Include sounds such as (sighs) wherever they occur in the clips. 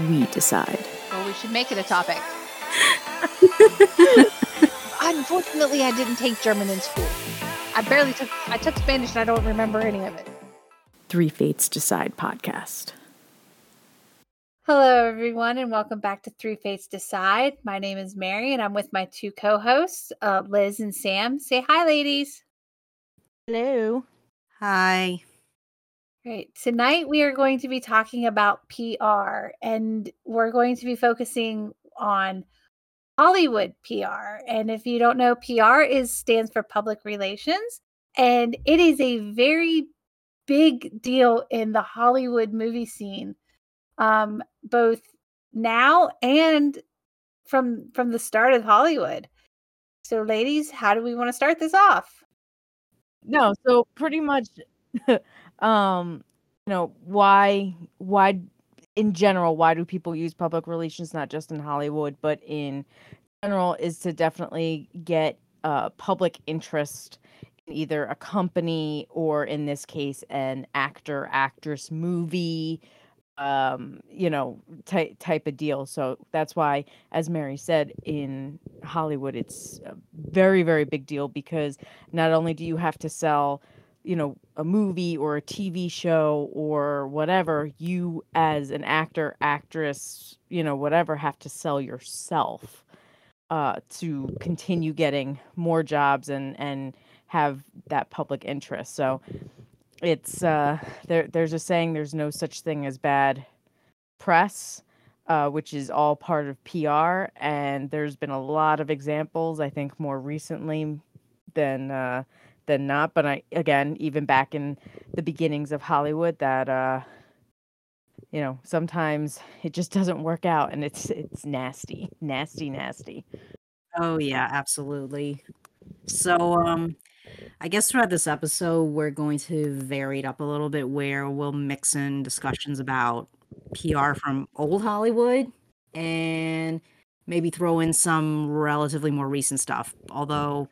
We decide. Well, we should make it a topic. (laughs) Unfortunately, I didn't take German in school. I barely took. I took Spanish and I don't remember any of it. Three Fates Decide podcast. Hello, everyone, and welcome back to Three Fates Decide. My name is Mary, and I'm with my two co-hosts, uh, Liz and Sam. Say hi, ladies. Hello. hi. Great. Tonight we are going to be talking about PR, and we're going to be focusing on Hollywood PR. And if you don't know, PR is stands for public relations, and it is a very big deal in the Hollywood movie scene, um, both now and from from the start of Hollywood. So, ladies, how do we want to start this off? No, so pretty much, (laughs) um, you know, why why in general why do people use public relations not just in Hollywood but in general is to definitely get uh public interest in either a company or in this case an actor actress movie um you know type type of deal. So that's why as mary said in hollywood it's a very very big deal because not only do you have to sell you know a movie or a tv show or whatever you as an actor actress you know whatever have to sell yourself uh to continue getting more jobs and and have that public interest so it's uh there there's a saying there's no such thing as bad press uh, which is all part of PR. And there's been a lot of examples, I think, more recently than uh, than not. But I again, even back in the beginnings of Hollywood, that uh, you know sometimes it just doesn't work out, and it's it's nasty, nasty, nasty. Oh yeah, absolutely. So um I guess throughout this episode we're going to vary it up a little bit where we'll mix in discussions about PR from old Hollywood and maybe throw in some relatively more recent stuff. Although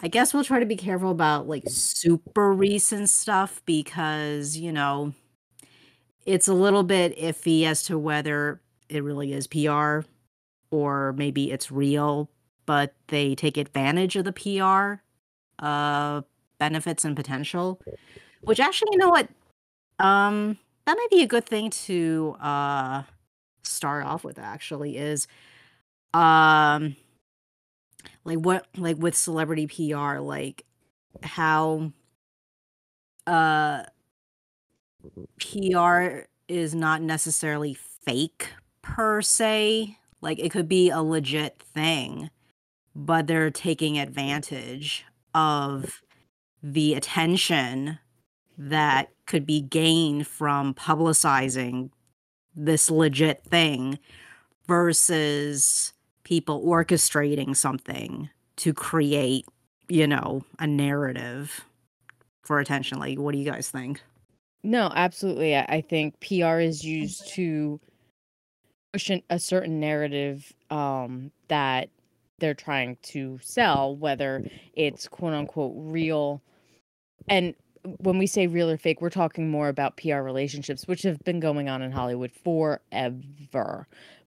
I guess we'll try to be careful about like super recent stuff because, you know, it's a little bit iffy as to whether it really is PR or maybe it's real, but they take advantage of the PR uh benefits and potential. Which actually, you know what? Um that might be a good thing to uh start off with actually is um like what like with celebrity PR like how uh PR is not necessarily fake per se. Like it could be a legit thing, but they're taking advantage of the attention that could be gained from publicizing this legit thing versus people orchestrating something to create, you know, a narrative for attention. Like, what do you guys think? No, absolutely. I, think PR is used to push a certain narrative um, that they're trying to sell, whether it's quote unquote real. And when we say real or fake, we're talking more about PR relationships, which have been going on in Hollywood forever.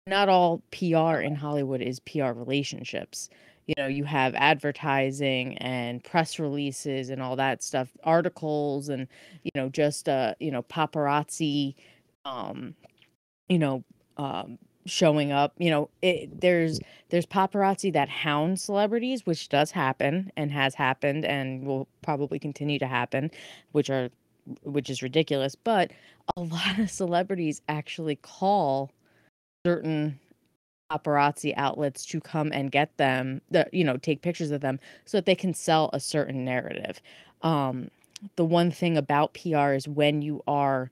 Not all PR in Hollywood is PR relationships. You know, you have advertising and press releases and all that stuff, articles and, you know, just, uh, you know, paparazzi, um, you know, um, showing up you know it, there's there's paparazzi that hound celebrities which does happen and has happened and will probably continue to happen which are which is ridiculous but a (laughs) lot of celebrities actually call certain paparazzi outlets to come and get them the you know take pictures of them so that they can sell a certain narrative. Um the one thing about PR is when you are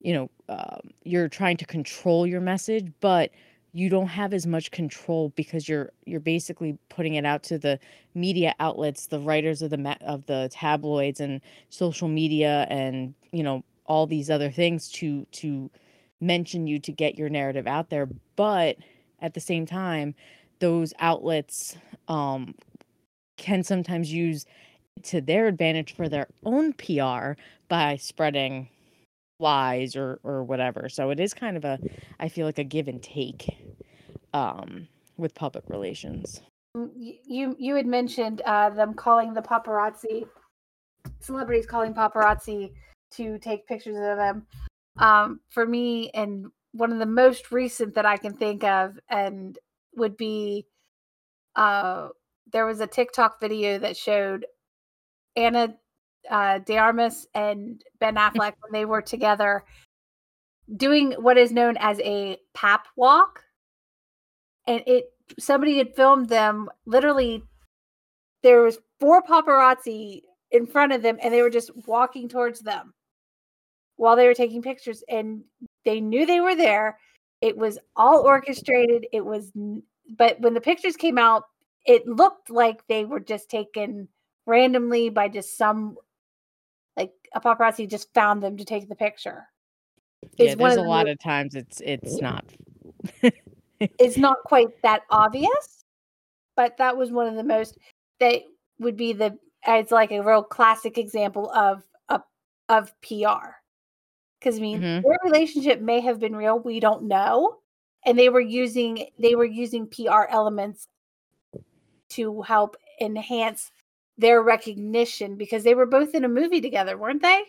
you know, um, you're trying to control your message, but you don't have as much control because you're you're basically putting it out to the media outlets, the writers of the ma- of the tabloids and social media and, you know, all these other things to to mention you to get your narrative out there, but at the same time, those outlets um can sometimes use to their advantage for their own PR by spreading lies or or whatever. So it is kind of a I feel like a give and take um with public relations. Mm, You you had mentioned uh, them calling the paparazzi, celebrities calling paparazzi to take pictures of them. Um, for me, and one of the most recent that I can think of, and would be, uh, there was a TikTok video that showed Ana uh, De Armas and Ben Affleck when they were together doing what is known as a pap walk. And it somebody had filmed them literally there was four paparazzi in front of them and they were just walking towards them while they were taking pictures and they knew they were there. It was all orchestrated. It was but when the pictures came out it looked like they were just taken randomly by just some like a paparazzi just found them to take the picture. Yeah, Is there's a the lot of times it's it's not (laughs) it's not quite that obvious, but that was one of the most that would be the it's like a real classic example of of, of PR. Because I mean, Mhm. their relationship may have been real, we don't know, and they were using they were using PR elements to help enhance their recognition because they were both in a movie together, weren't they?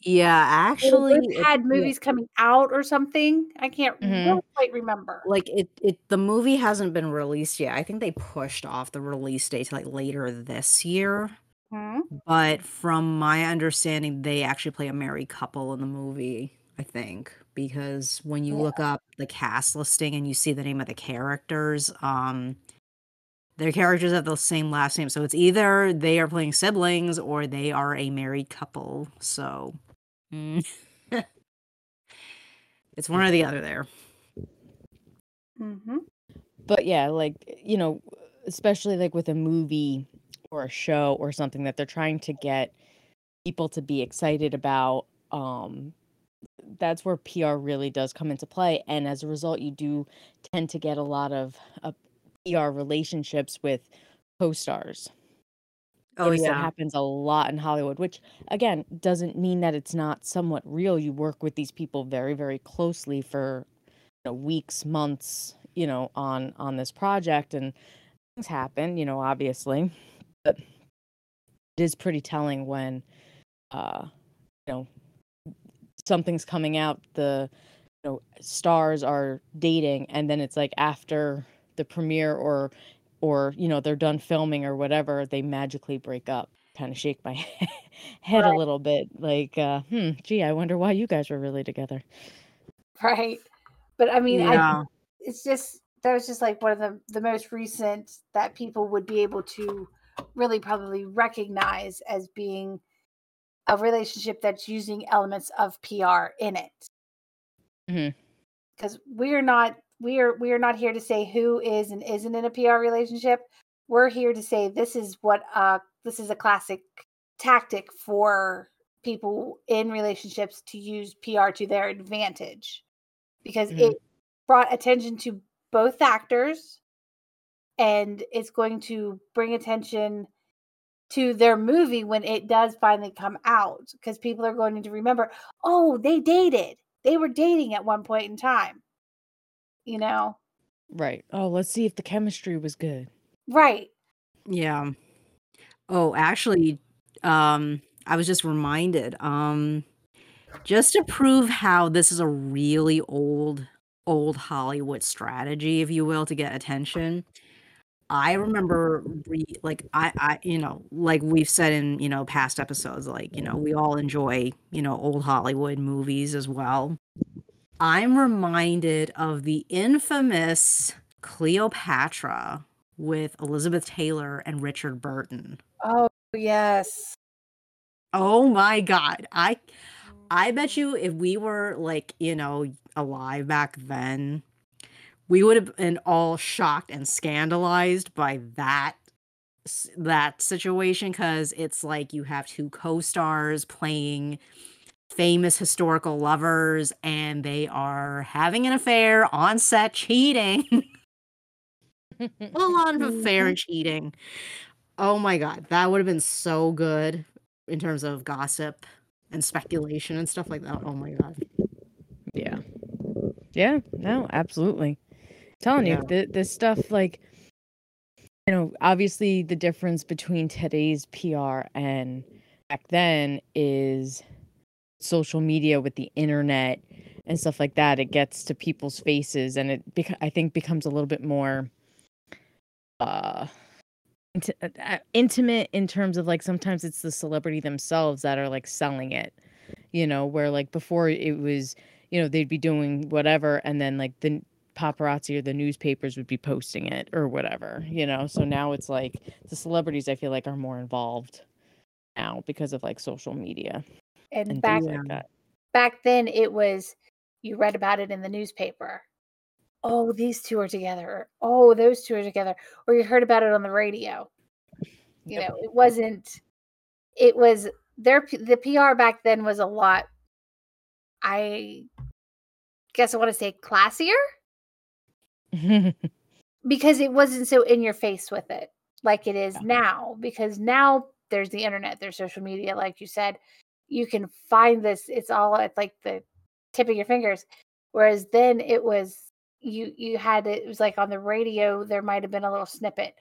Yeah, actually, it- had yeah, movies coming out or something. I can't Mhm. really quite remember. like it, it. The movie hasn't been released yet. I think they pushed off the release date to like later this year. Hmm? But from my understanding, they actually play a married couple in the movie. I think because when you Yeah. look up the cast listing and you see the name of the characters, um, their characters have the same last name. So it's either they are playing siblings or they are a married couple. So mm. (laughs) it's one or the other there. Mm-hmm. but yeah, like you know, especially like with a movie or a show or something that they're trying to get people to be excited about um that's where PR really does come into play and as a result you do tend to get a lot of uh, PR relationships with co-stars Oh and that yeah. happens a lot in Hollywood, which again doesn't mean that it's not somewhat real. You work with these people very, very closely for you know, weeks, months, you know, on on this project, and things happen, you know, obviously, but it is pretty telling when, uh, you know, something's coming out, the you know stars are dating, and then it's like after the premiere or or you know they're done filming or whatever they magically break up kind of shake my (laughs) head a little bit like uh hmm gee i wonder why you guys were really together Right. But I mean, I Yeah. it's just that was just like one of the the most recent that people would be able to really probably recognize as being a relationship that's using elements of PR in it. Because we're not we are we are not here to say who is and isn't in a PR relationship. We're here to say this is what uh this is a classic tactic for people in relationships to use PR to their advantage because Mhm. it brought attention to both actors and it's going to bring attention to their movie when it does finally come out because people are going to remember oh they dated. They were dating at one point in time. You know? Right. Oh let's see if the chemistry was good. Right. Yeah. Oh, actually, um, I was just reminded, um, just to prove how this is a really old, old Hollywood strategy, if you will, to get attention. I remember re like I I you know, like we've said in, you know, past episodes, like, you know, we all enjoy, you know, old Hollywood movies as well. I'm reminded of the infamous Cleopatra with Elizabeth Taylor and Richard Burton. oh yes Oh my god. I I bet you if we were like, you know, alive back then, we would have been all shocked and scandalized by that that situation cuz it's like you have two co-stars playing famous historical lovers and they are having an affair on set cheating. (laughs) Full on affair cheating. Oh my god, that would have been so good in terms of gossip and speculation and stuff like that. Oh my god. Yeah. Yeah, no, absolutely. Telling Yeah. you, th- this stuff, like, you know, obviously the difference between today's PR and back then is social media with the internet and stuff like that. It gets to people's faces and it, bec- I think, becomes a little bit more uh uh, uh, intimate in terms of like sometimes it's the celebrity themselves that are like selling it you know where like before it was you know they'd be doing whatever and then like the paparazzi or the newspapers would be posting it or whatever you know so mm-hmm. now it's like the celebrities i feel like are more involved now because of like social media And and back like back then it was you read about it in the newspaper. Oh, these two are together. or, Oh, those two are together. Or you heard about it on the radio. You Yep. know, it wasn't it was their the PR back then was a lot I guess I want to say classier (laughs) because it wasn't so in your face with it like it is Yeah. now because now there's the internet there's social media like you said you can find this it's all at like the tip of your fingers whereas then it was you you had it was like on the radio there might have been a little snippet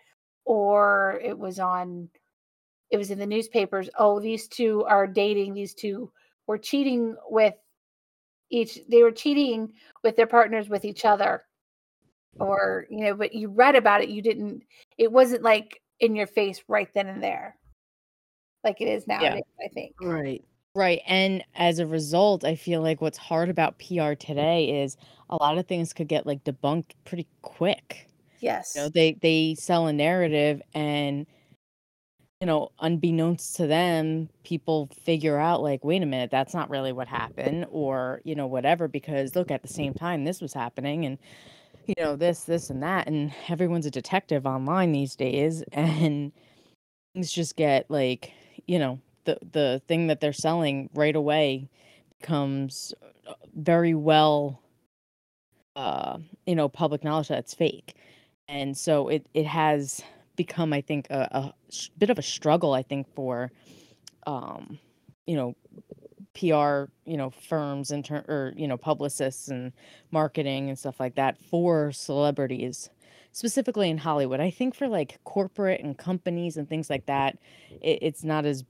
or it was on it was in the newspapers oh these two are dating these two were cheating with each they were cheating with their partners with each other or you know but you read about it you didn't it wasn't like in your face right then and there like it is nowadays i think Right. Right. And as a result, I feel like what's hard about PR today is a lot of things could get like debunked pretty quick. yes You know, they they sell a narrative and you know, unbeknownst to them, people figure out like, wait a minute, that's not really what happened, or you know, whatever, because look, at the same time this was happening and you know, this, this and that, and everyone's a detective online these days, (laughs) and things just get like, you know, the the thing that they're selling right away becomes uh, very well uh you know public knowledge that it's fake. And so it it has become i think a, a bit of a struggle i think for um you know pr you know firms and ter- or you know publicists and marketing and stuff like that for celebrities specifically in hollywood i think for like corporate and companies and things like that it, it's not as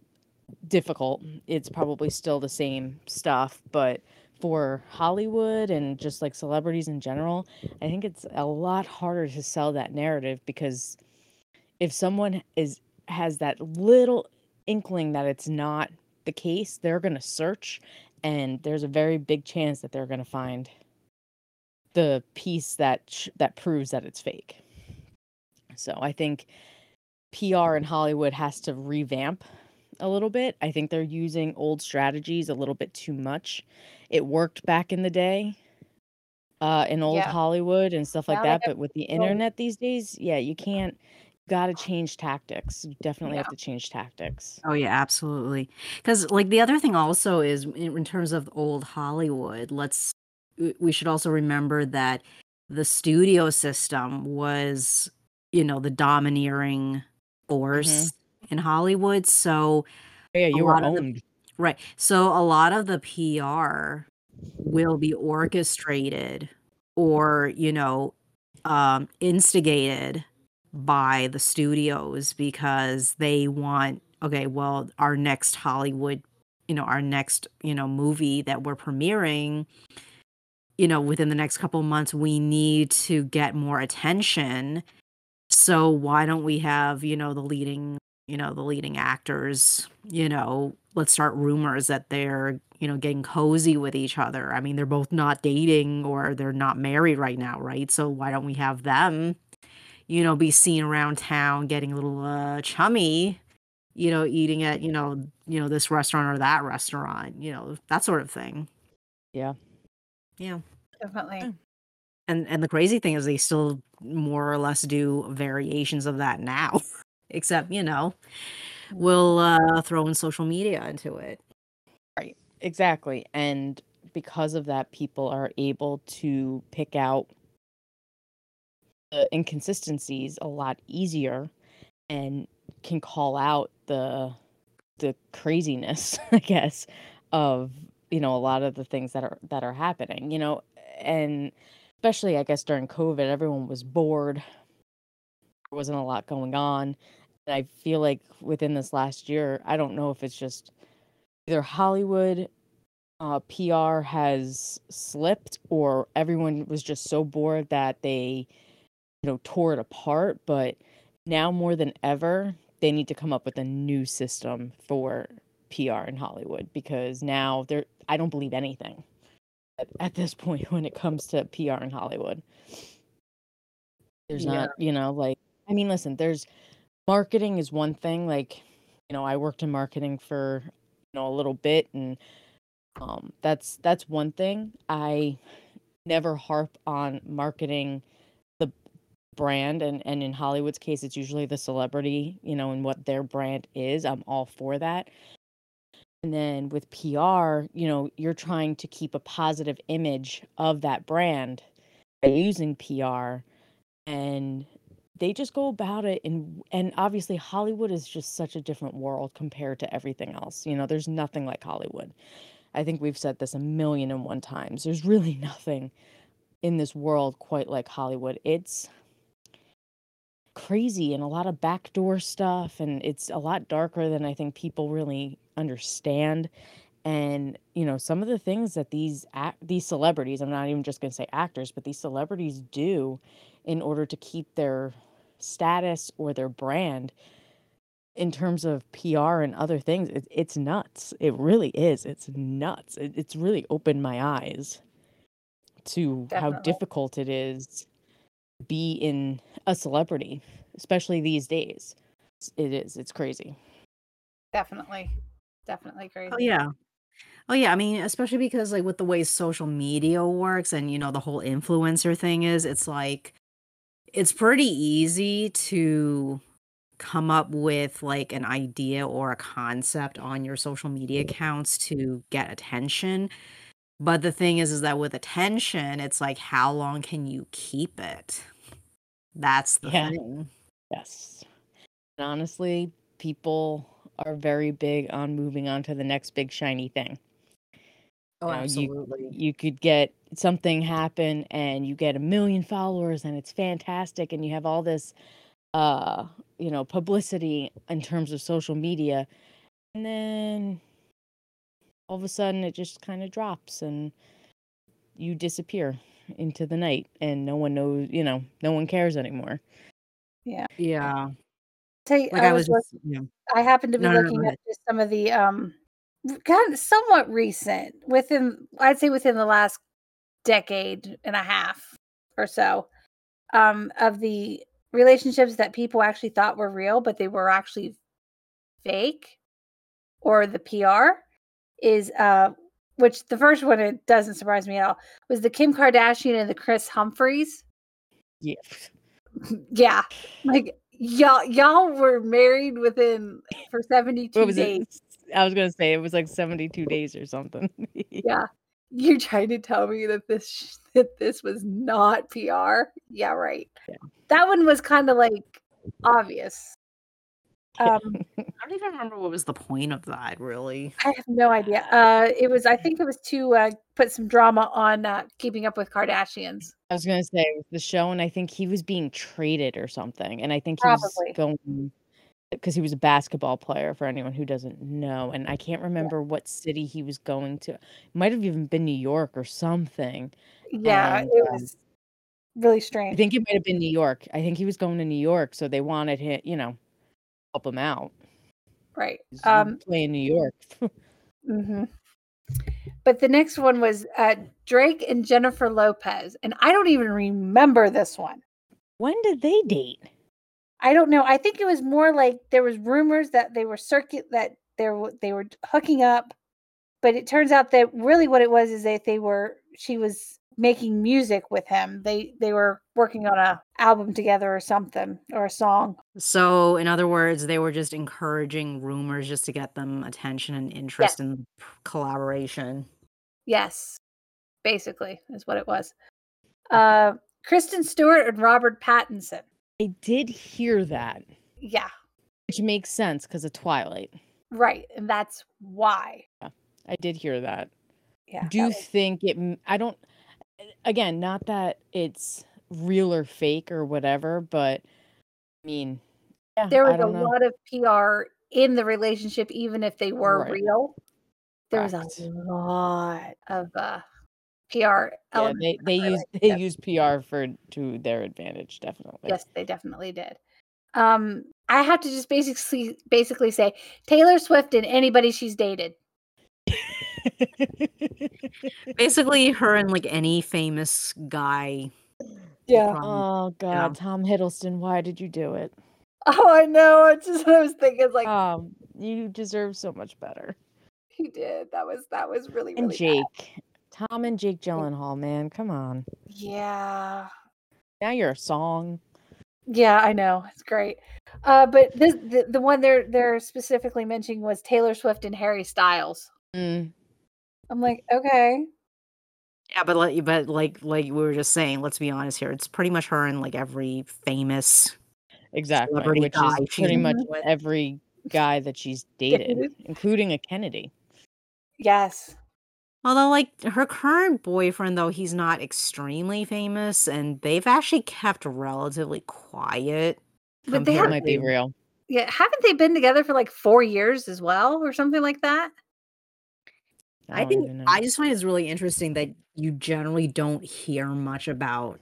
difficult. It's probably still the same stuff, but for Hollywood and just like celebrities in general, I think it's a lot harder to sell that narrative because if someone is has that little inkling that it's not the case, they're going to search and there's a very big chance that they're going to find the piece that sh- that proves that it's fake. So I think PR in Hollywood has to revamp a little bit. I think they're using old strategies a little bit too much. It worked back in the day, uh, in old Yeah. Hollywood and stuff like Now that. But with the internet these days, yeah, you can't. Got to change tactics. You definitely have to change tactics. Oh yeah, absolutely. Because like the other thing also is in, in terms of old Hollywood, let's we should also remember that the studio system was, you know, the domineering force in Hollywood. So Oh, yeah, you were of the owned. right. So a lot of the PR will be orchestrated or, you know, um instigated by the studios because they want okay, well, our next Hollywood, you know, our next, you know, movie that we're premiering, you know, within the next couple months, we need to get more attention. So why don't we have, you know, the leading, you know, the leading actors, you know, let's start rumors that they're, you know, getting cozy with each other. I mean, they're both not dating or they're not married right now, right? So why don't we have them, you know, be seen around town getting a little uh chummy you know, eating at, you know, you know, this restaurant or that restaurant, you know, that sort of thing. Yeah. Yeah. Definitely. And and the crazy thing is they still more or less do variations of that now. (laughs) Except, you know, we'll uh throw in social media into it. Right. Exactly. And because of that, people are able to pick out the inconsistencies a lot easier and can call out the the craziness, (laughs) I guess, of you know a lot of the things that are that are happening. You know, and especially I guess during COVID, everyone was bored. There wasn't a lot going on. And I feel like within this last year, I don't know if it's just either Hollywood uh, PR has slipped or everyone was just so bored that they, you know, tore it apart. But now more than ever, they need to come up with a new system for PR in Hollywood because now they're, I don't believe anything at, at this point (laughs) when it comes to PR in Hollywood. There's Yeah. not, you know, like, I mean, listen, there's marketing is one thing. Like, you know, I worked in marketing for, you know, a little bit and um that's that's one thing. I never harp on marketing brand and and in Hollywood's case it's usually the celebrity, you know, and what their brand is. I'm all for that. And then with PR, you know, you're trying to keep a positive image of that brand by using PR and they just go about it and and obviously Hollywood is just such a different world compared to everything else. You know, there's nothing like Hollywood. I think we've said this a million and one times. There's really (laughs) nothing in this world quite like Hollywood. It's crazy and a lot of backdoor stuff and it's a lot darker than I think people really understand. And you know, some of the things that these act these celebrities, I'm not even just going to say actors, but these celebrities do in order to keep their status or their brand in terms of PR and other things, it, it's nuts. It really is. It's nuts. It, it's really opened my eyes to how difficult it is be in a celebrity, especially these days. It's- It is. Crazy. Definitely. Definitely oh, crazy. Oh yeah. Oh yeah, I mean, especially because like with the way social media works and you know the whole influencer thing is, it's like it's pretty easy to come up with like an idea or a concept on your social media accounts to get attention. But the thing is is that with attention, it's like how long can you keep it? That's the Yeah. thing. Yes. And honestly, people are very big on moving on to the next big shiny thing. Oh, You know, you absolutely. you could get something happen and you get a million followers and it's fantastic and you have all this uh you know publicity in terms of social media and then all of a sudden it just kind of drops and you disappear into the night and no one knows you know no one cares anymore Yeah. Tell you, Like I I was was just yeah. I happened to be No, no, no, looking go at just some of the um kind of somewhat recent within I'd say within the last decade and a half or so um of the relationships that people actually thought were real but they were actually fake or the PR is uh which the first one it doesn't surprise me at all was the Kim Kardashian and the Kris Humphries. Yeah (laughs) yeah like y'all y'all were married within for 72 what was days. It i was gonna say it was like 72 days or something. (laughs) Yeah. You're trying to tell me that this that this was not pr yeah right. Yeah. that one was kind of like obvious um (laughs) I don't even remember what was the point of that, really. i have no idea uh it was i think it was to uh put some drama on uh keeping up with kardashians I was gonna say it was the show, and I think he was being traded or something, and I think he was going because he was a basketball player. For anyone who doesn't know, and I can't remember what city he was going to. Might have even been New York or something. yeah And, it um, was really strange. I think it might have been New York. I think he was going to New York, so they wanted him, you know, help him out. Right. you um play in New York. (laughs) hmm But the next one was uh, Drake and Jennifer Lopez, and I don't even remember this one. when did they date? I don't know. I think it was more like there was rumors that they were circuit that they were they were hooking up, but it turns out that really what it was is that they were she was making music with him. They they were working on a album together or something or a song. So, in other words, they were just encouraging rumors just to get them attention and interest in collaboration. Yes, basically is what it was. Uh, Kristen Stewart and Robert Pattinson. I did hear that, Yeah, which makes sense because of Twilight. right, and that's why. Yeah, I did hear that. Yeah, do that was- think it I don't again not that it's real or fake or whatever but i mean yeah there was a know. lot of PR in the relationship, even if they were Right. real. There was a lot of uh, PR yeah, they they use they use pr for to their advantage definitely Yes, they definitely did. Um, I have to just basically basically say Taylor Swift and anybody she's dated. (laughs) Basically, her and like any famous guy. Yeah. from- oh god Yeah. tom hiddleston why did you do it (laughs) Oh, I know. It's just what I was thinking. Like um you deserve so much better he did. That was that was really really and bad. jake tom and jake gyllenhaal man come on Yeah. now you're a song Yeah, I know. It's great. Uh, but this the, the one they're they're specifically mentioning was Taylor Swift and Harry Styles. Mm, I'm like, okay. Yeah, but like, but like, like we were just saying, let's be honest here. It's pretty much her and like every famous. exactly Celebrity which guy is pretty much (laughs) with. every guy that she's dated Dated. including a kennedy Yes. Although, like her current boyfriend, though he's not extremely famous, and they've actually kept relatively quiet. But they might be real Yeah. Haven't they been together for like four years as well, or something like that? I, oh don't think. I just find it's really interesting that you generally don't hear much about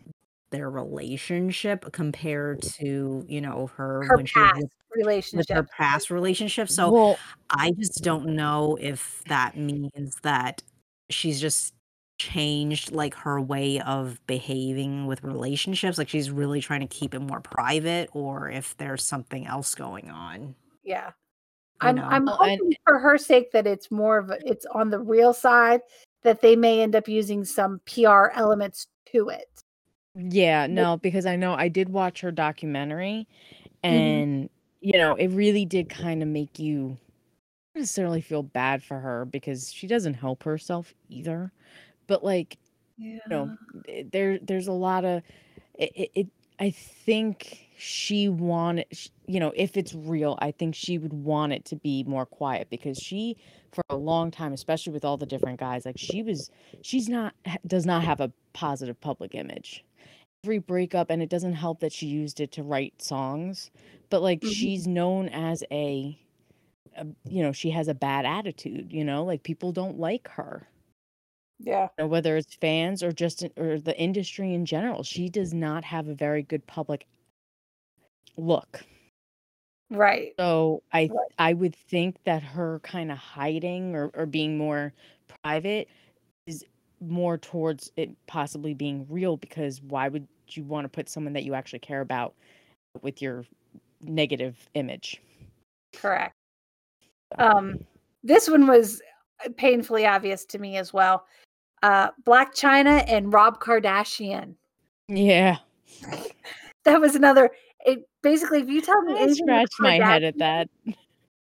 their relationship compared to you know her, Her when she was past with, with relationship. her past relationship. So well, I just don't know if that means that she's just changed like her way of behaving with relationships like she's really trying to keep it more private or if there's something else going on Yeah. You I'm know? I'm Well, and- hoping for her sake that it's more of a, it's on the real side that they may end up using some PR elements to it. yeah, no, because I know I did watch her documentary Mm-hmm. and you know, it really did kind of make you necessarily feel bad for her because she doesn't help herself either. But like, Yeah. you know, eh, there there's a lot of it, it, it I think she wanted you know, if it's real, I think she would want it to be more quiet because she for a long time, especially with all the different guys, like she was she's not does not have a positive public image. Every breakup and it doesn't help that she used it to write songs, but like Mhm. she's known as a, a you know, she has a bad attitude, you know, like people don't like her Yeah. you know, whether it's fans or just or the industry in general. She does not have a very good public look. Right. So I Right. I would think that her kind of hiding or, or being more private is more towards it possibly being real because why would you want to put someone that you actually care about with your negative image? Correct. Um, this one was uh, painfully obvious to me as well. Uh, Blac Chyna and Rob Kardashian. Yeah. (laughs) That was another. It basically, if you tell me I scratched my head at that.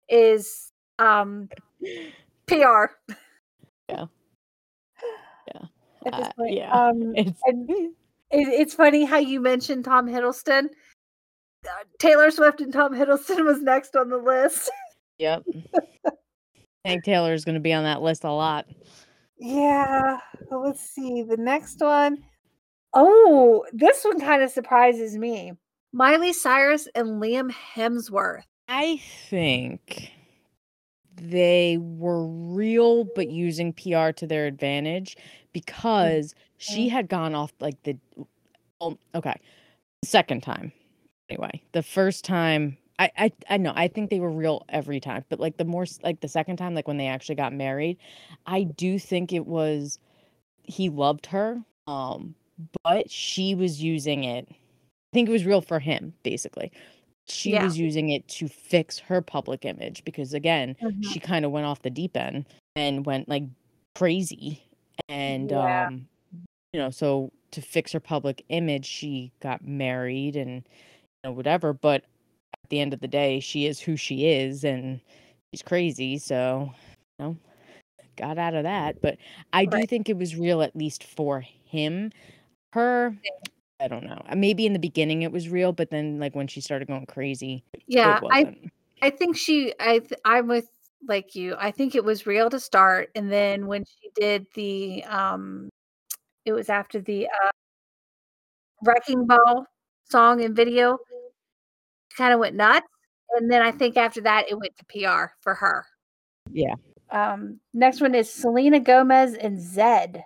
is um (laughs) PR. Yeah. Yeah. At this Uh, point. yeah. Um, (laughs) It's (laughs) it, it's funny how you mentioned Tom Hiddleston. Uh, Taylor Swift and Tom Hiddleston was next on the list. Yep. Hank Taylor is going to be on that list a lot. Yeah. well, Let's see. The next one. Oh, this one kind of surprises me. Miley Cyrus and Liam Hemsworth. I think they were real, but using PR to their advantage because she had gone off like the. Oh, okay. Second time. Anyway, the first time. I, I I know I think they were real every time, but like the more like the second time, like when they actually got married, I do think it was he loved her, um, but she was using it. I think it was real for him, basically. she Yeah. was using it to fix her public image because again, Mhm. she kind of went off the deep end and went like crazy and Yeah. um you know so to fix her public image she got married and you know whatever but at the end of the day she is who she is and she's crazy so you know got out of that but i do Right. think it was real at least for him her i don't know Uh, maybe in the beginning it was real but then like when she started going crazy Yeah, I I think she I I'm with like you. I think it was real to start and then when she did the um it was after the uh Wrecking Ball song and video, kind of went nuts and then I think after that it went to PR for her. yeah Um next one is Selena Gomez and Zedd.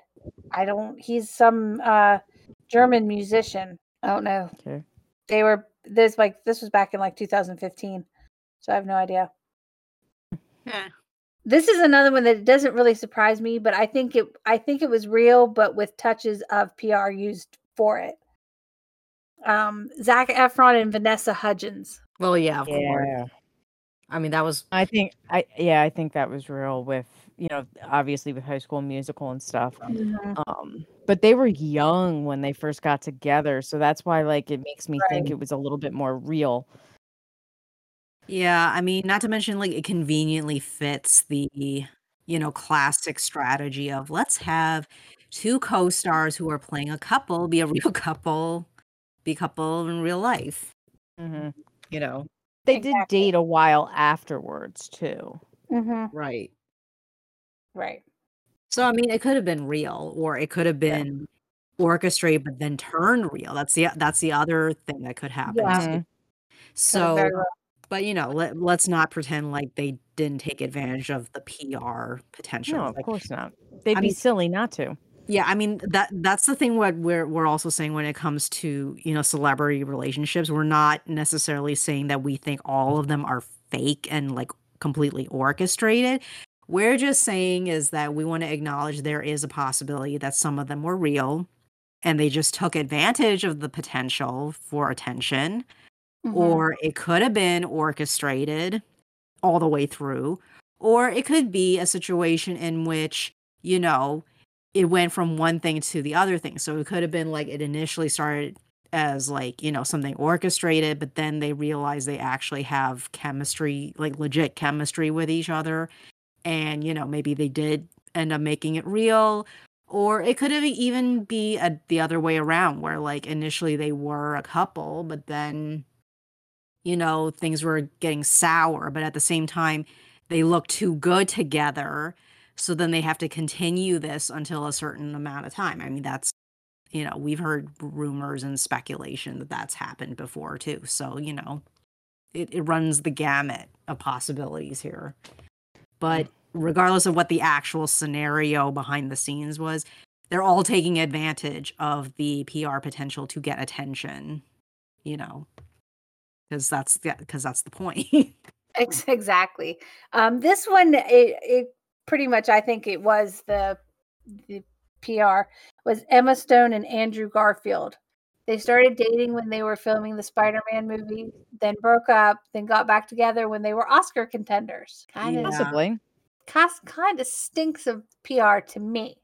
I don't he's some uh German musician. I don't know. okay They were this like this was back in like 2015. So I have no idea. Yeah. This is another one that doesn't really surprise me, but I think it I think it was real, but with touches of PR used for it. Um, Zac Efron and Vanessa Hudgens. Well, yeah, of course. yeah I mean, that was I think I yeah, I think that was real with you know, obviously with high school musical and stuff. Um but they were young when they first got together, so that's why like it makes me think it was a little bit more real. Yeah, I mean, not to mention like it conveniently fits the, you know, classic strategy of let's have two co-stars who are playing a couple be a (laughs) real couple, be a couple in real life, hmm you know. They did date a while afterwards too. Mm-hmm. Right. Right. So I mean, it could have been real or it could have Yeah. been orchestrated but then turned real. That's the that's the other thing that could happen. Yeah. So, but you know, let, let's not pretend like they didn't take advantage of the PR potential. No, of Like, course not. They'd I be mean- silly not to. Yeah, I mean that that's the thing what we're we're also saying when it comes to, you know, celebrity relationships. We're not necessarily saying that we think all of them are fake and like completely orchestrated. We're just saying is that we want to acknowledge there is a possibility that some of them were real and they just took advantage of the potential for attention Mhm. or it could have been orchestrated all the way through or it could be a situation in which you know it went from one thing to the other thing so it could have been like it initially started as like you know something orchestrated but then they realize they actually have chemistry like legit chemistry with each other and you know maybe they did end up making it real or it could have even be a, the other way around where like initially they were a couple but then you know things were getting sour but at the same time they look too good together so then they have to continue this until a certain amount of time. I mean that's you know we've heard rumors and speculation that that's happened before too so you know it, it runs the gamut of possibilities here but regardless of what the actual scenario behind the scenes was they're all taking advantage of the pr potential to get attention you know because that's because that's the point (laughs) exactly. Um, this one, it, it pretty much, I think it was the the PR was Emma Stone and Andrew Garfield. They started dating when they were filming the Spider-Man movie, then broke up, then got back together when they were Oscar contenders. Kind of, Yeah. Possibly. kind of stinks of PR to me.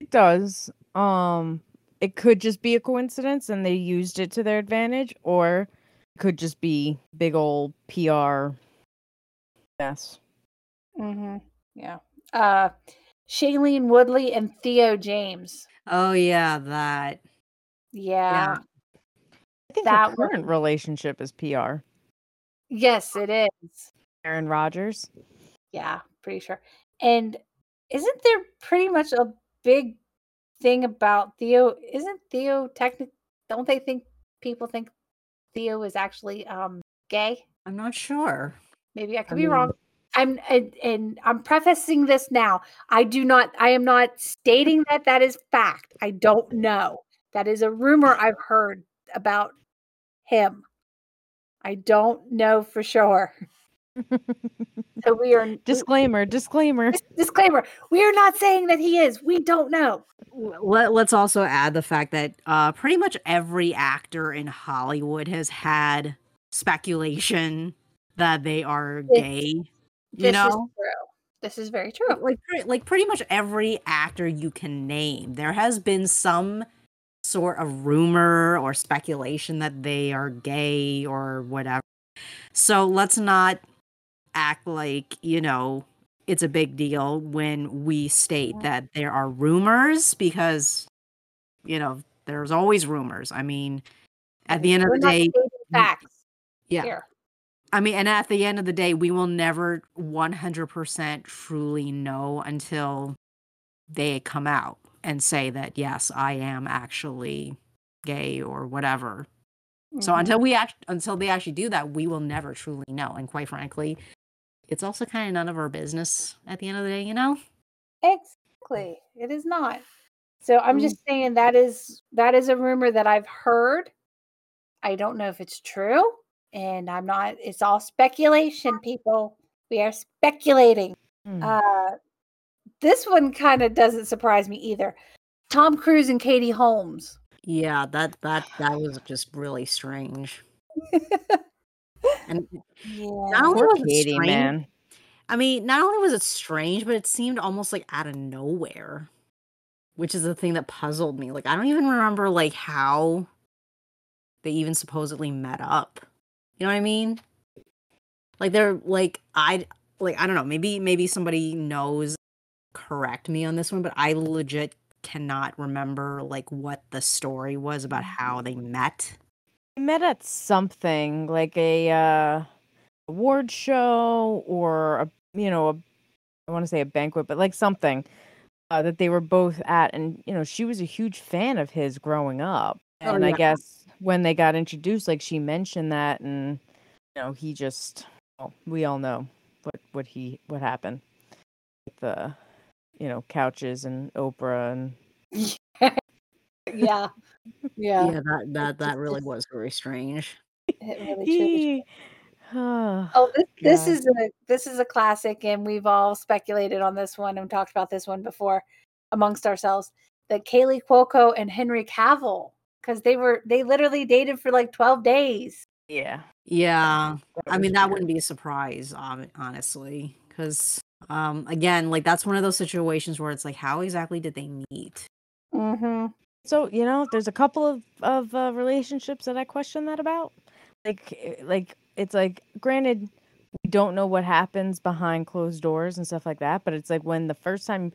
It does. Um it could just be a coincidence and they used it to their advantage or it could just be big old PR mess. Mm-hmm. Yeah. Uh, Shailene Woodley and Theo James. oh yeah that Yeah. I think That the was- current relationship is PR. Yes, it is. Aaron Rodgers. Yeah, pretty sure. And isn't there pretty much a big thing about Theo? Isn't Theo technic? Don't they think people think Theo is actually um gay? i'm not sure Maybe I could I be mean- wrong. I'm and, and I'm prefacing this now. I do not. I am not stating that that is fact. I don't know. That is a rumor I've heard about him. I don't know for sure. (laughs) So we are disclaimer, disclaimer. Disclaimer we are not saying that he is we don't know Let, let's also add the fact that uh, pretty much every actor in Hollywood has had speculation that they are It's- gay. You This know, is true. This is very true. like like pretty much every actor you can name there has been some sort of rumor or speculation that they are gay or whatever. So let's not act like you know it's a big deal when we state that there are rumors because you know there's always rumors. I mean at the end of We're the day facts yeah. here. I mean, and at the end of the day, we will never 100% truly know until they come out and say that, yes, I am actually gay or whatever. So Mhm. until we act, until they actually do that, we will never truly know. And quite frankly, it's also kind of none of our business at the end of the day, you know? Exactly. It is not. So I'm Mm. just saying that is that is a rumor that I've heard. I don't know if it's true, and I'm not. It's all speculation, people. We are speculating. Hmm. Uh, this one kind of doesn't surprise me either. Tom Cruise and Katie Holmes. Yeah, that that that was just really strange. And Yeah. not only Poor was it Katie, strange, man. I mean, not only was it strange, but it seemed almost like out of nowhere, which is the thing that puzzled me. Like, I don't even remember like how they even supposedly met up. You know what I mean? Like they're like I like I don't know, maybe maybe somebody knows correct me on this one, but I legit cannot remember like what the story was about how they met. I met at something like a uh, award show or a you know a I want to say a banquet, but like something uh, that they were both at, and you know she was a huge fan of his growing up, Oh, and I guess when they got introduced, like she mentioned that, and you know he just well, we all know what what he what happened with the you know couches and Oprah and (laughs) yeah. Yeah. Yeah, that that that really was very strange. It really he. Oh, (sighs) Oh, this, this is a this is a classic, and we've all speculated on this one and talked about this one before amongst ourselves. That Kaley Cuoco and Henry Cavill, because they were they literally dated for like twelve days. yeah. Yeah. I was mean, that wouldn't be a surprise, honestly, because um, again, like that's one of those situations where it's like, how exactly did they meet? Mm-hmm. So you know, there's a couple of of uh, relationships that I question that about. Like, eh, like it's like, granted, we don't know what happens behind closed doors and stuff like that, but it's like when the first time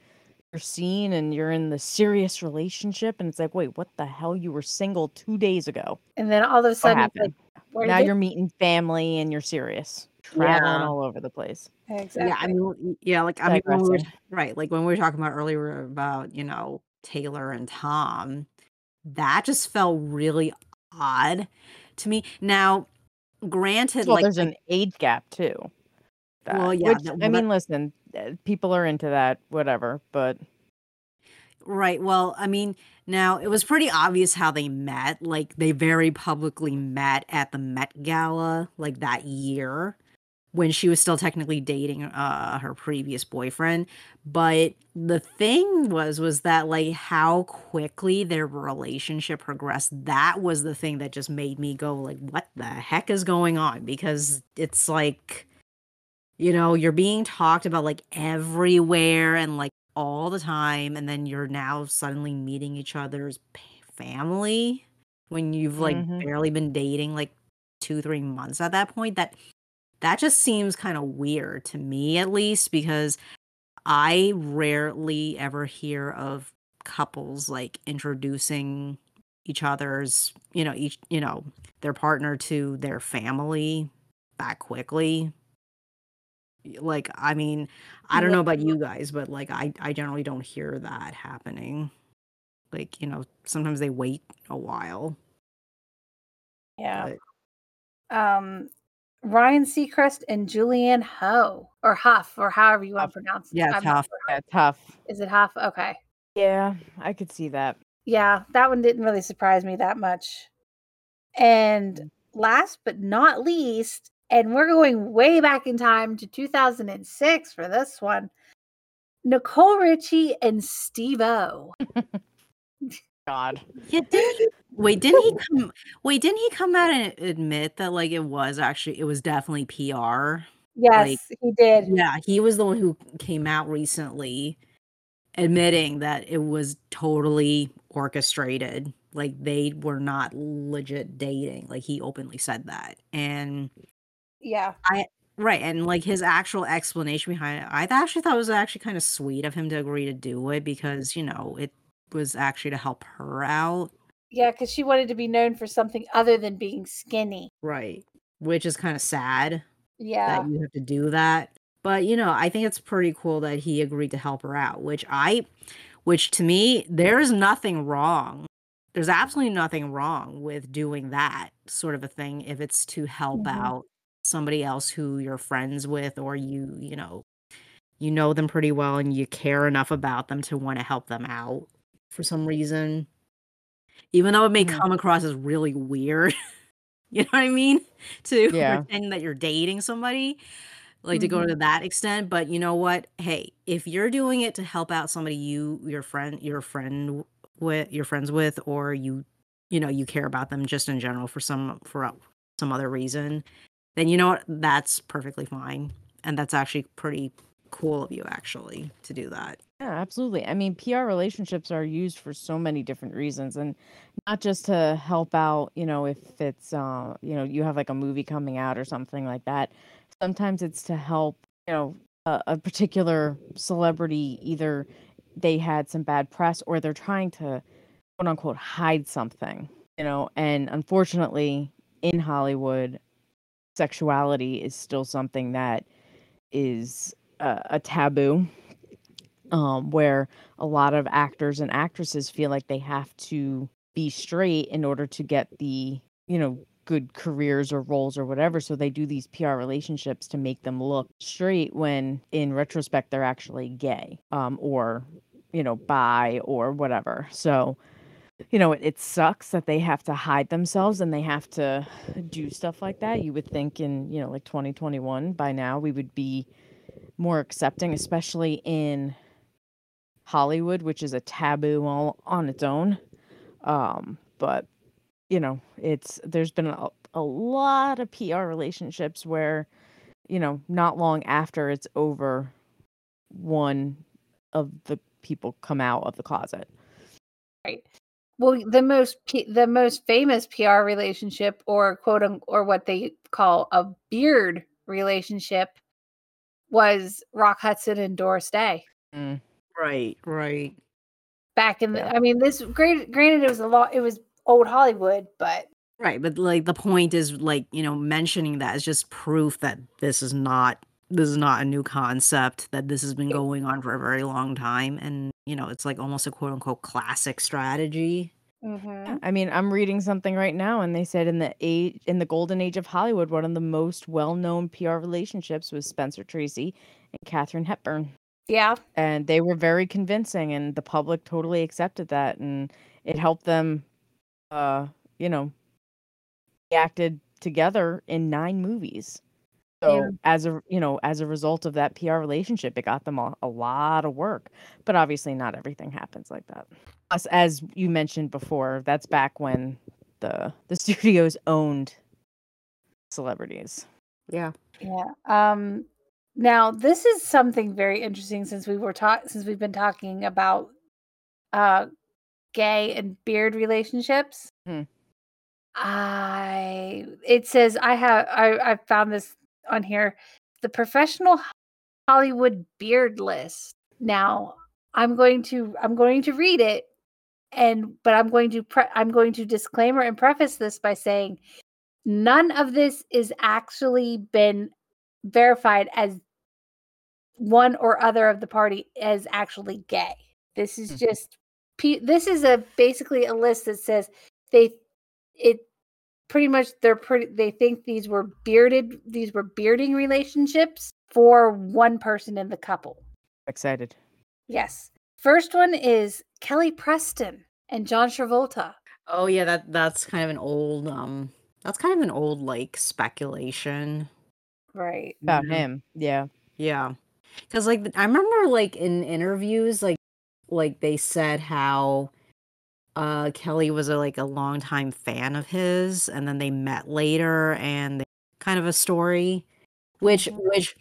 you're seen and you're in the serious relationship, and it's like, wait, what the hell? You were single two days ago. And then all of a sudden, like, now you're meeting family and you're serious, traveling Yeah. all over the place. Exactly. Yeah, I mean, yeah, like I mean, when we were, Digressing. right, like when we were talking about earlier about you know Taylor and Tom, that just felt really odd to me. Now, granted, Well, like there's an age gap too. Well, yeah, which, that- I well, that- mean, listen, uh, people are into that, whatever. But Right. Well, I mean, now it was pretty obvious how they met. Like they very publicly met at the Met Gala like that year when she was still technically dating uh her previous boyfriend. But the thing was was that like how quickly their relationship progressed. That was the thing that just made me go like what the heck is going on because it's like you know, you're being talked about like everywhere and like all the time and then you're now suddenly meeting each other's p- family when you've like Mhm. barely been dating like 2 3 months at that point that that just seems kind of weird to me at least because I rarely ever hear of couples like introducing each other's, you know, each, you know, their partner to their family that quickly. Like, I mean, I don't know about you guys, but like I I generally don't hear that happening. Like, you know, sometimes they wait a while. yeah. but- Um, Ryan Seacrest and Julianne Ho or Huff or however you want to pronounce it. Yeah, tough. sure. yeah, tough. Is it Huff? Okay. Yeah, I could see that. Yeah, that one didn't really surprise me that much. And mm. last but not least, and we're going way back in time to 2006 for this one. Nicole Richie and Steve O. (laughs) God. Yeah, didn't Wait, didn't he come? Wait, didn't he come out and admit that like it was actually it was definitely PR? Yes, Like, he did. yeah, he was the one who came out recently admitting that it was totally orchestrated. Like they were not legit dating. Like he openly said that. And Yeah. I right, and like his actual explanation behind it, I actually thought it was actually kind of sweet of him to agree to do it because, you know, it was actually to help her out. Yeah, because she wanted to be known for something other than being skinny. Right. Which is kind of sad. Yeah. that you have to do that. But you know, I think it's pretty cool that he agreed to help her out, which I which to me there is nothing wrong. There's absolutely nothing wrong with doing that sort of a thing if it's to help Mhm. out somebody else who you're friends with or you, you know, you know them pretty well and you care enough about them to want to help them out for some reason. Even though it may Mhm. come across as really weird. (laughs) you know what I mean? (laughs) To Yeah. pretend that you're dating somebody like to go Mhm. to that extent but you know what hey if you're doing it to help out somebody you your friend your friend with your friends with or you you know you care about them just in general for some for some other reason then you know what that's perfectly fine and that's actually pretty cool of you actually to do that Yeah, absolutely. I mean, PR relationships are used for so many different reasons and not just to help out, you know, if it's uh, you know, you have like a movie coming out or something like that. Sometimes it's to help, you know, a, a particular celebrity either they had some bad press or they're trying to quote unquote hide something, you know, and unfortunately in Hollywood sexuality is still something that is a, a taboo um, where a lot of actors and actresses feel like they have to be straight in order to get the you know good careers or roles or whatever. So they do these pr relationships to make them look straight when in retrospect they're actually gay um, or you know bi or whatever. So you know it, it sucks that they have to hide themselves and they have to do stuff like that. You would think in you know like 2021 by now we would be more accepting especially in Hollywood, which is a taboo all on its own. Um, but you know, it's there's been a, a lot of PR relationships where, you know, not long after it's over, one of the people come out of the closet. Right. Well, the most P- the most famous PR relationship, or quote unquote, or what they call a beard relationship, was Rock Hudson and Doris Day. Mm, right right Back in the, Yeah. I mean, this great. Granted, it was a lot. It was old Hollywood, but right but like the point is like you know mentioning that is just proof that this is not this is not a new concept that this has been going on for a very long time and you know it's like almost a quote unquote classic strategy Mhm. I mean, I'm reading something right now, and they said in the age in the golden age of Hollywood, one of the most well-known PR relationships was Spencer Tracy and Katharine Hepburn. yeah, and they were very convincing and the public totally accepted that and it helped them uh you know acted together in nine movies so Yeah. as a you know as a result of that pr relationship it got them a, a lot of work but obviously not everything happens like that as, as you mentioned before that's back when the the (laughs) studios owned celebrities yeah yeah. Um, now this is something very interesting since we were talk since we've been talking about uh gay and beard relationships. Hmm. I it says I have I I found this on here the professional Hollywood beard list. Now I'm going to I'm going to read it and but I'm going to pre- I'm going to disclaimer and preface this by saying none of this is actually been verified as one or other of the party is actually gay. This is Mhm. just this is a basically a list that says they it pretty much they're pretty they think these were bearded these were bearding relationships for one person in the couple. excited Yes. First one is Kelly Preston and John Travolta. oh yeah that that's kind of an old um that's kind of an old like speculation Right. about Yeah. him yeah Yeah. Cuz like I remember like in interviews like like they said how uh Kelly was a like a longtime fan of his and then they met later and they, kind of a story which Mhm. which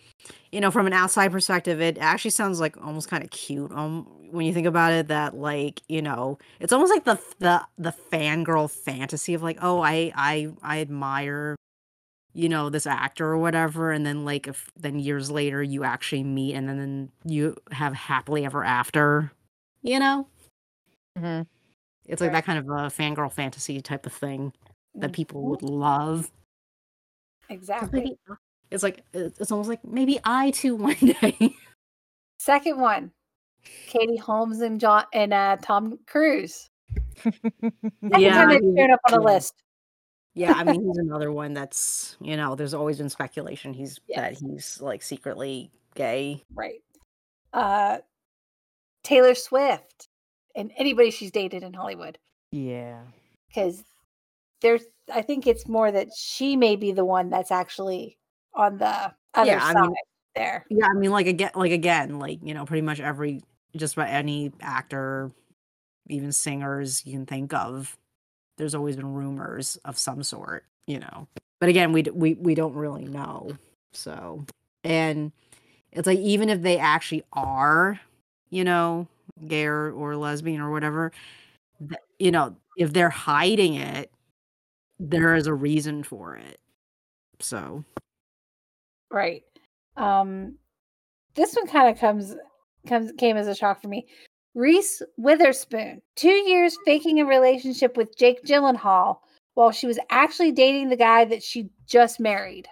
you know from an outside perspective it actually sounds like almost kind of cute um when you think about it that like you know it's almost like the the the fangirl fantasy of like oh I I I admire you know this actor or whatever and then like if then years later you actually meet and then, then you have happily ever after you know Mhm. It's like Right. that kind of a fangirl fantasy type of thing that people Mhm. would love. Exactly. it's like it's almost like maybe i too (laughs) one day Second one, Katie Holmes and John and uh, Tom Cruise. Yeah, time they've he- up on a yeah. list. yeah i mean (laughs) he's another one that's you know there's always been speculation he's that he's like secretly gay Right. Uh, Taylor Swift and anybody she's dated in Hollywood. yeah. Because there's, I think it's more that she may be the one that's actually on the other Yeah, I side mean- there. yeah i mean like again like again like you know pretty much every just about any actor even singers you can think of there's always been rumors of some sort you know but again we d- we we don't really know so and it's like even if they actually are you know gay or, or lesbian or whatever th- you know if they're hiding it there is a reason for it so Right. Um, this one kind of comes comes came as a shock for me. Reese Witherspoon, two years faking a relationship with Jake Gyllenhaal while she was actually dating the guy that she just married.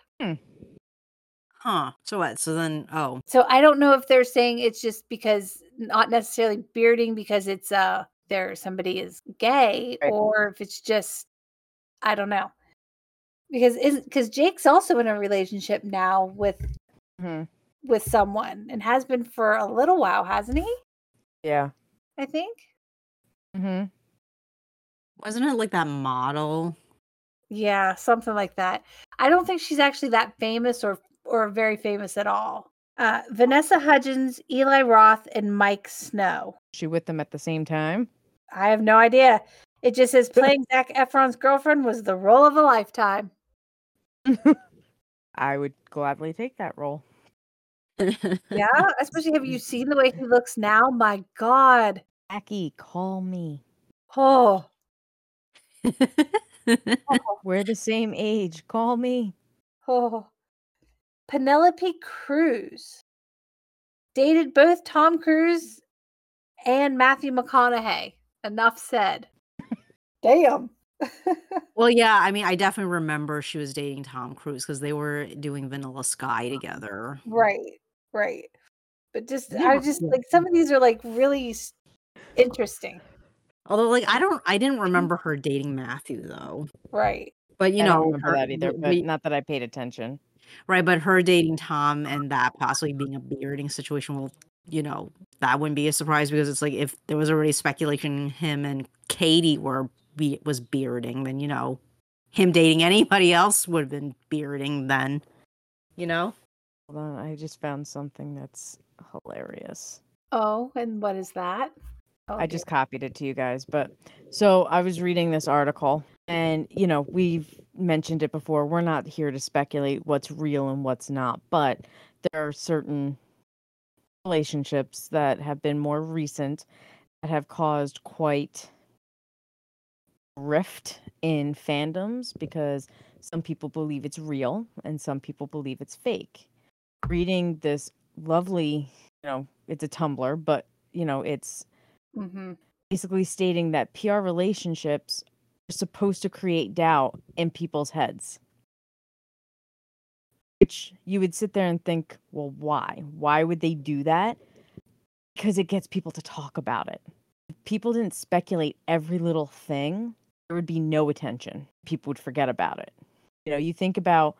huh so what so then oh So I don't know if they're saying it's just because not necessarily bearding because it's uh there somebody is gay Right. or if it's just I don't know. Because is because Jake's also in a relationship now with Mhm. with someone and has been for a little while, hasn't he? Yeah. I think. hmm wasn't it like that model Yeah, something like that. I don't think she's actually that famous or or very famous at all. Uh, Vanessa Hudgens, Eli Roth, and Mike Snow. She with them at the same time. I have no idea. It just says (laughs) playing Zac Efron's girlfriend was the role of a lifetime. (laughs) I would gladly take that role. (laughs) Yeah, especially have you seen the way he looks now? My God. Jackie, call me. Oh, We're the same age. Call me. oh. Penelope Cruz dated both Tom Cruise and Matthew McConaughey. Enough said. Damn. (laughs) well yeah i mean i definitely remember she was dating tom cruise because they were doing vanilla sky uh, together right, right. But just, Yeah, I just like some of these are like really interesting. although like i don't i didn't mm-hmm. remember her dating matthew though Right. but you I know don't remember her- that either, but the- not that I paid attention. Right but her dating tom and that possibly being a bearding situation will you know that wouldn't be a surprise because it's like if there was already speculation him and katie were be was bearding then you know him dating anybody else would have been bearding then you know Hold on, I just found something that's hilarious. Oh, and what is that? Oh, I just copied it to you guys. But so I was reading this article, and you know, we've mentioned it before. We're not here to speculate what's real and what's not, but there are certain relationships that have been more recent that have caused quite rift in fandoms because some people believe it's real and some people believe it's fake. Reading this lovely, you know, it's a Tumblr, but you know, it's hmm basically stating that PR relationships supposed to create doubt in people's heads. Which you would sit there and think, well, why? Why would they do that? Because it gets people to talk about it. If people didn't speculate every little thing, there would be no attention. People would forget about it. You know, you think about,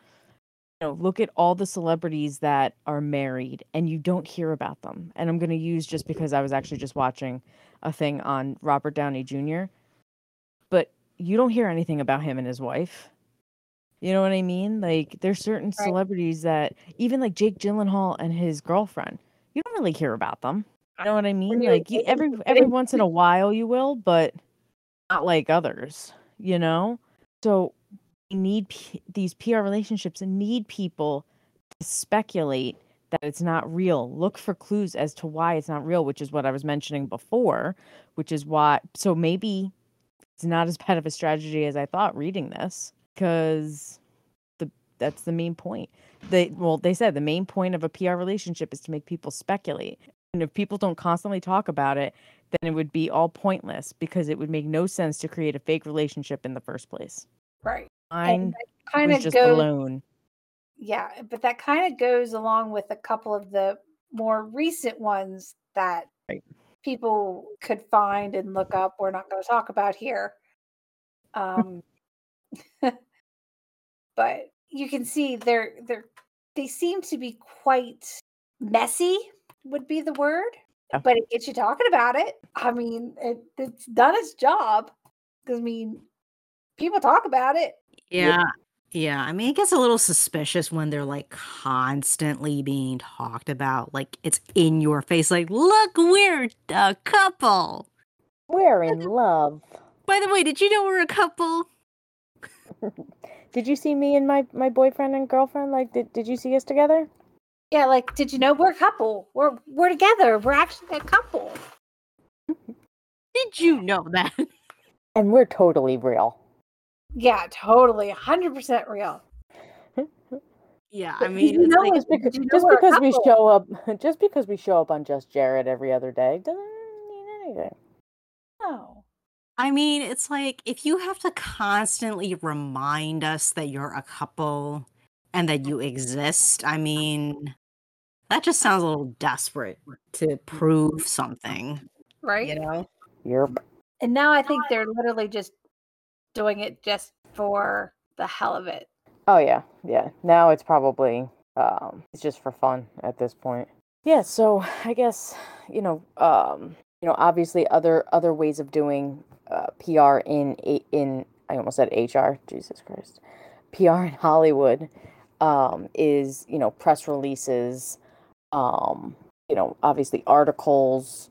you know, look at all the celebrities that are married and you don't hear about them. And I'm going to use just because I was actually just watching a thing on Robert Downey Jr. You don't hear anything about him and his wife. You know what I mean? Like there's certain Right. celebrities that even like Jake Gyllenhaal and his girlfriend, you don't really hear about them. You know what I mean? Like you, every every once in a while you will, but not like others, you know? So we need P- these PR relationships and need people to speculate that it's not real. Look for clues as to why it's not real, which is what I was mentioning before, which is why so maybe it's not as (laughs) bad of a strategy as I thought reading this because the that's the main point. They well, they said the main point of a PR relationship is to make people speculate. And if people don't constantly talk about it, then it would be all pointless because it would make no sense to create a fake relationship in the first place. Right. Mine kind of just goes alone. Yeah, but that kind of goes along with a couple of the more recent ones that Right. People could find and look up. We're not going to talk about here. (laughs) Um, (laughs) but you can see they're they're they seem to be quite messy would be the word Yeah. but it gets you talking about it i mean it, it's done its job because i mean people talk about it Yeah. Yeah. I mean, it gets a little suspicious when they're like constantly being talked about. Like it's in your face. Like, look, we're a couple. We're in love. By the way, did you know we're a couple? (laughs) Did you see me and my my boyfriend and girlfriend? Like, did did you see us together? yeah like did you know we're a couple we're we're together we're actually a couple Did you know that? (laughs) And we're totally real. Yeah totally 100% real Yeah. I mean, you know like, Just because, you know just we're because we show up, (laughs) just because we show up on Just Jared every other day doesn't mean anything. oh I mean, it's like if you have to constantly remind us that you're a couple and that you exist, I mean, that just sounds a little desperate to prove something, right you know? Yep. and now i think they're literally just doing it just for the hell of it Oh yeah, yeah. Now it's probably um it's just for fun at this point. Yeah, so I guess you know, um, you know, obviously other other ways of doing uh, PR in in I almost said HR, Jesus Christ. PR in Hollywood um is, you know, press releases, um, you know, obviously articles,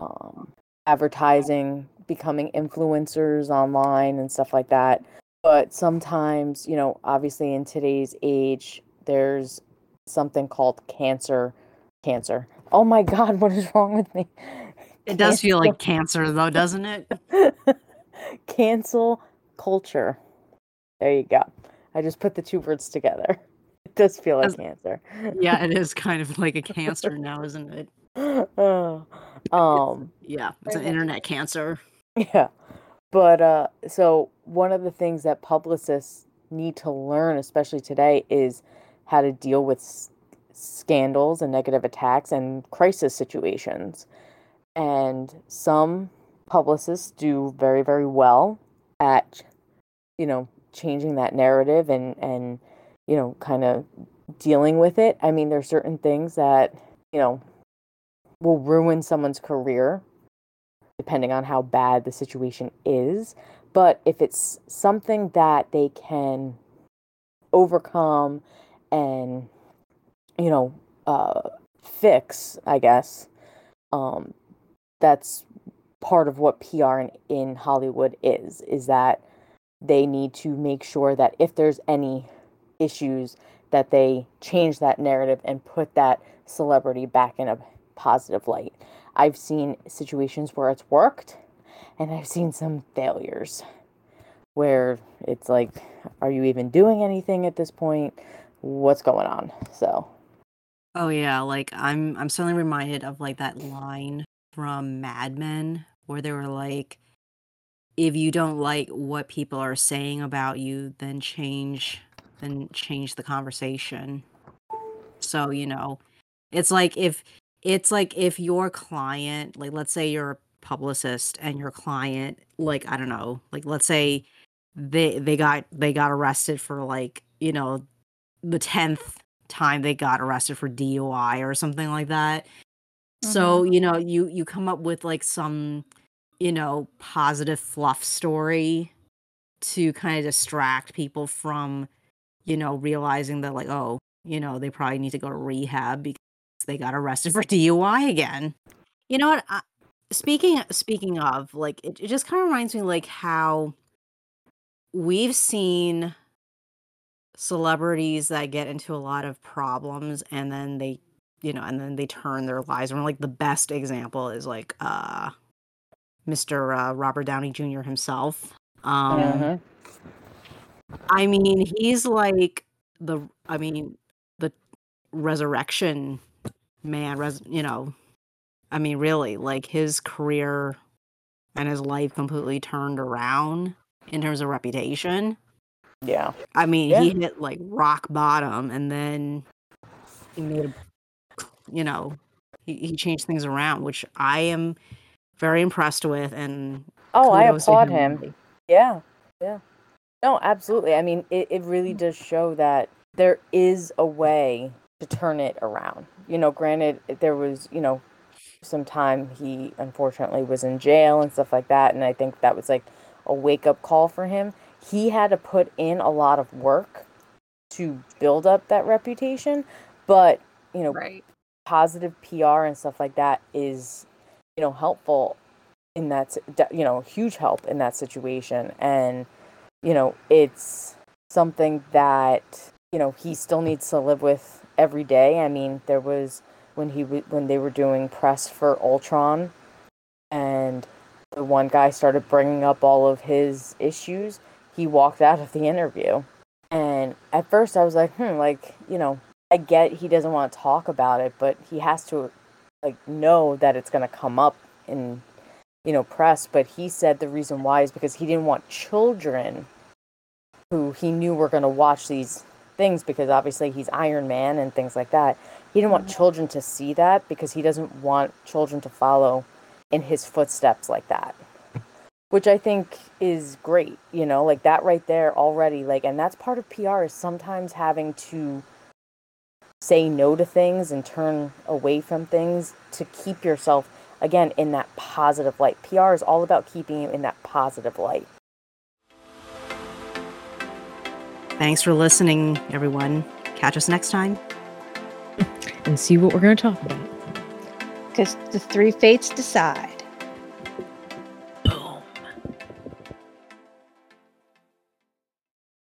um, advertising, becoming influencers online and stuff like that. But sometimes you know obviously in today's age there's something called cancer cancer. Oh my god (laughs) what is wrong with me? It does feel like cancer, though, doesn't it? (laughs) cancel culture. There you go. I just put the two words together. (laughs) It does feel like As- cancer. Yeah, it is kind of like a cancer now, isn't it? Oh, um Yeah, it's an internet cancer. Yeah. But uh so one of the things that publicists need to learn especially today is how to deal with s- scandals and negative attacks and crisis situations. And some publicists do very very well at you know changing that narrative and and you know kind of dealing with it. I mean there are certain things that, you know, will ruin someone's career depending on how bad the situation is. But if it's something that they can overcome and, you know, uh, fix, I guess, um, that's part of what PR in, in Hollywood is, is that they need to make sure that if there's any issues, that they change that narrative and put that celebrity back in a positive light. I've seen situations where it's worked, and I've seen some failures where it's like, are you even doing anything at this point? What's going on? So, Oh yeah, like I'm I'm suddenly reminded of like that line from Mad Men where they were like if you don't like what people are saying about you, then change then change the conversation. So, you know, it's like if it's like if your client, like let's say you're a publicist and your client like I don't know, like let's say they they got they got arrested for like, you know, the 10th time they got arrested for DUI or something like that. So, mm-hmm. you know, you you come up with like some, you know, positive fluff story to kind of distract people from, you know, realizing that like, oh, you know, they probably need to go to rehab because they got arrested for (laughs) DUI again. You know what? I, speaking speaking of like it, it just kind of reminds me like how we've seen celebrities that get into a lot of problems and then they you know and then they turn their lives around like the best example is like uh mr uh, robert downey jr himself um Mhm. i mean he's like the i mean the resurrection man res- you know i mean really like his career and his life completely turned around in terms of reputation Yeah. I mean, Yeah. he hit like rock bottom and then he made, a, you know, he, he changed things around, which I am very impressed with. And Oh, I applaud him. really. Yeah, yeah. No, absolutely. I mean, it, it really mm-hmm. does show that there is a way to turn it around. You know, granted, there was, you know, some time he unfortunately was in jail and stuff like that. And I think that was like a wake up call for him. He had to put in a lot of work to build up that reputation. But, you know, Right. positive PR and stuff like that is, you know, helpful in that, you know, huge help in that situation. And, you know, it's something that, you know, he still needs to live with every day. I mean, there was when he when they were doing press for Ultron and the one guy started bringing up all of his issues, he walked out of the interview. And at first I was like, hmm, like, you know, I get he doesn't want to talk about it, but he has to like know that it's going to come up in you know press, but he said the reason why is because he didn't want children who he knew were going to watch these things because obviously he's Iron Man and things like that. He didn't want mm-hmm. children to see that because he doesn't want children to follow in his footsteps like that. Which I think is great, you know, like that right there already like and that's part of PR is sometimes having to say no to things and turn away from things to keep yourself again in that positive light. PR is all about keeping you in that positive light. Thanks for listening, everyone. Catch us next time. And see what we're going to talk about. Because the three fates decide.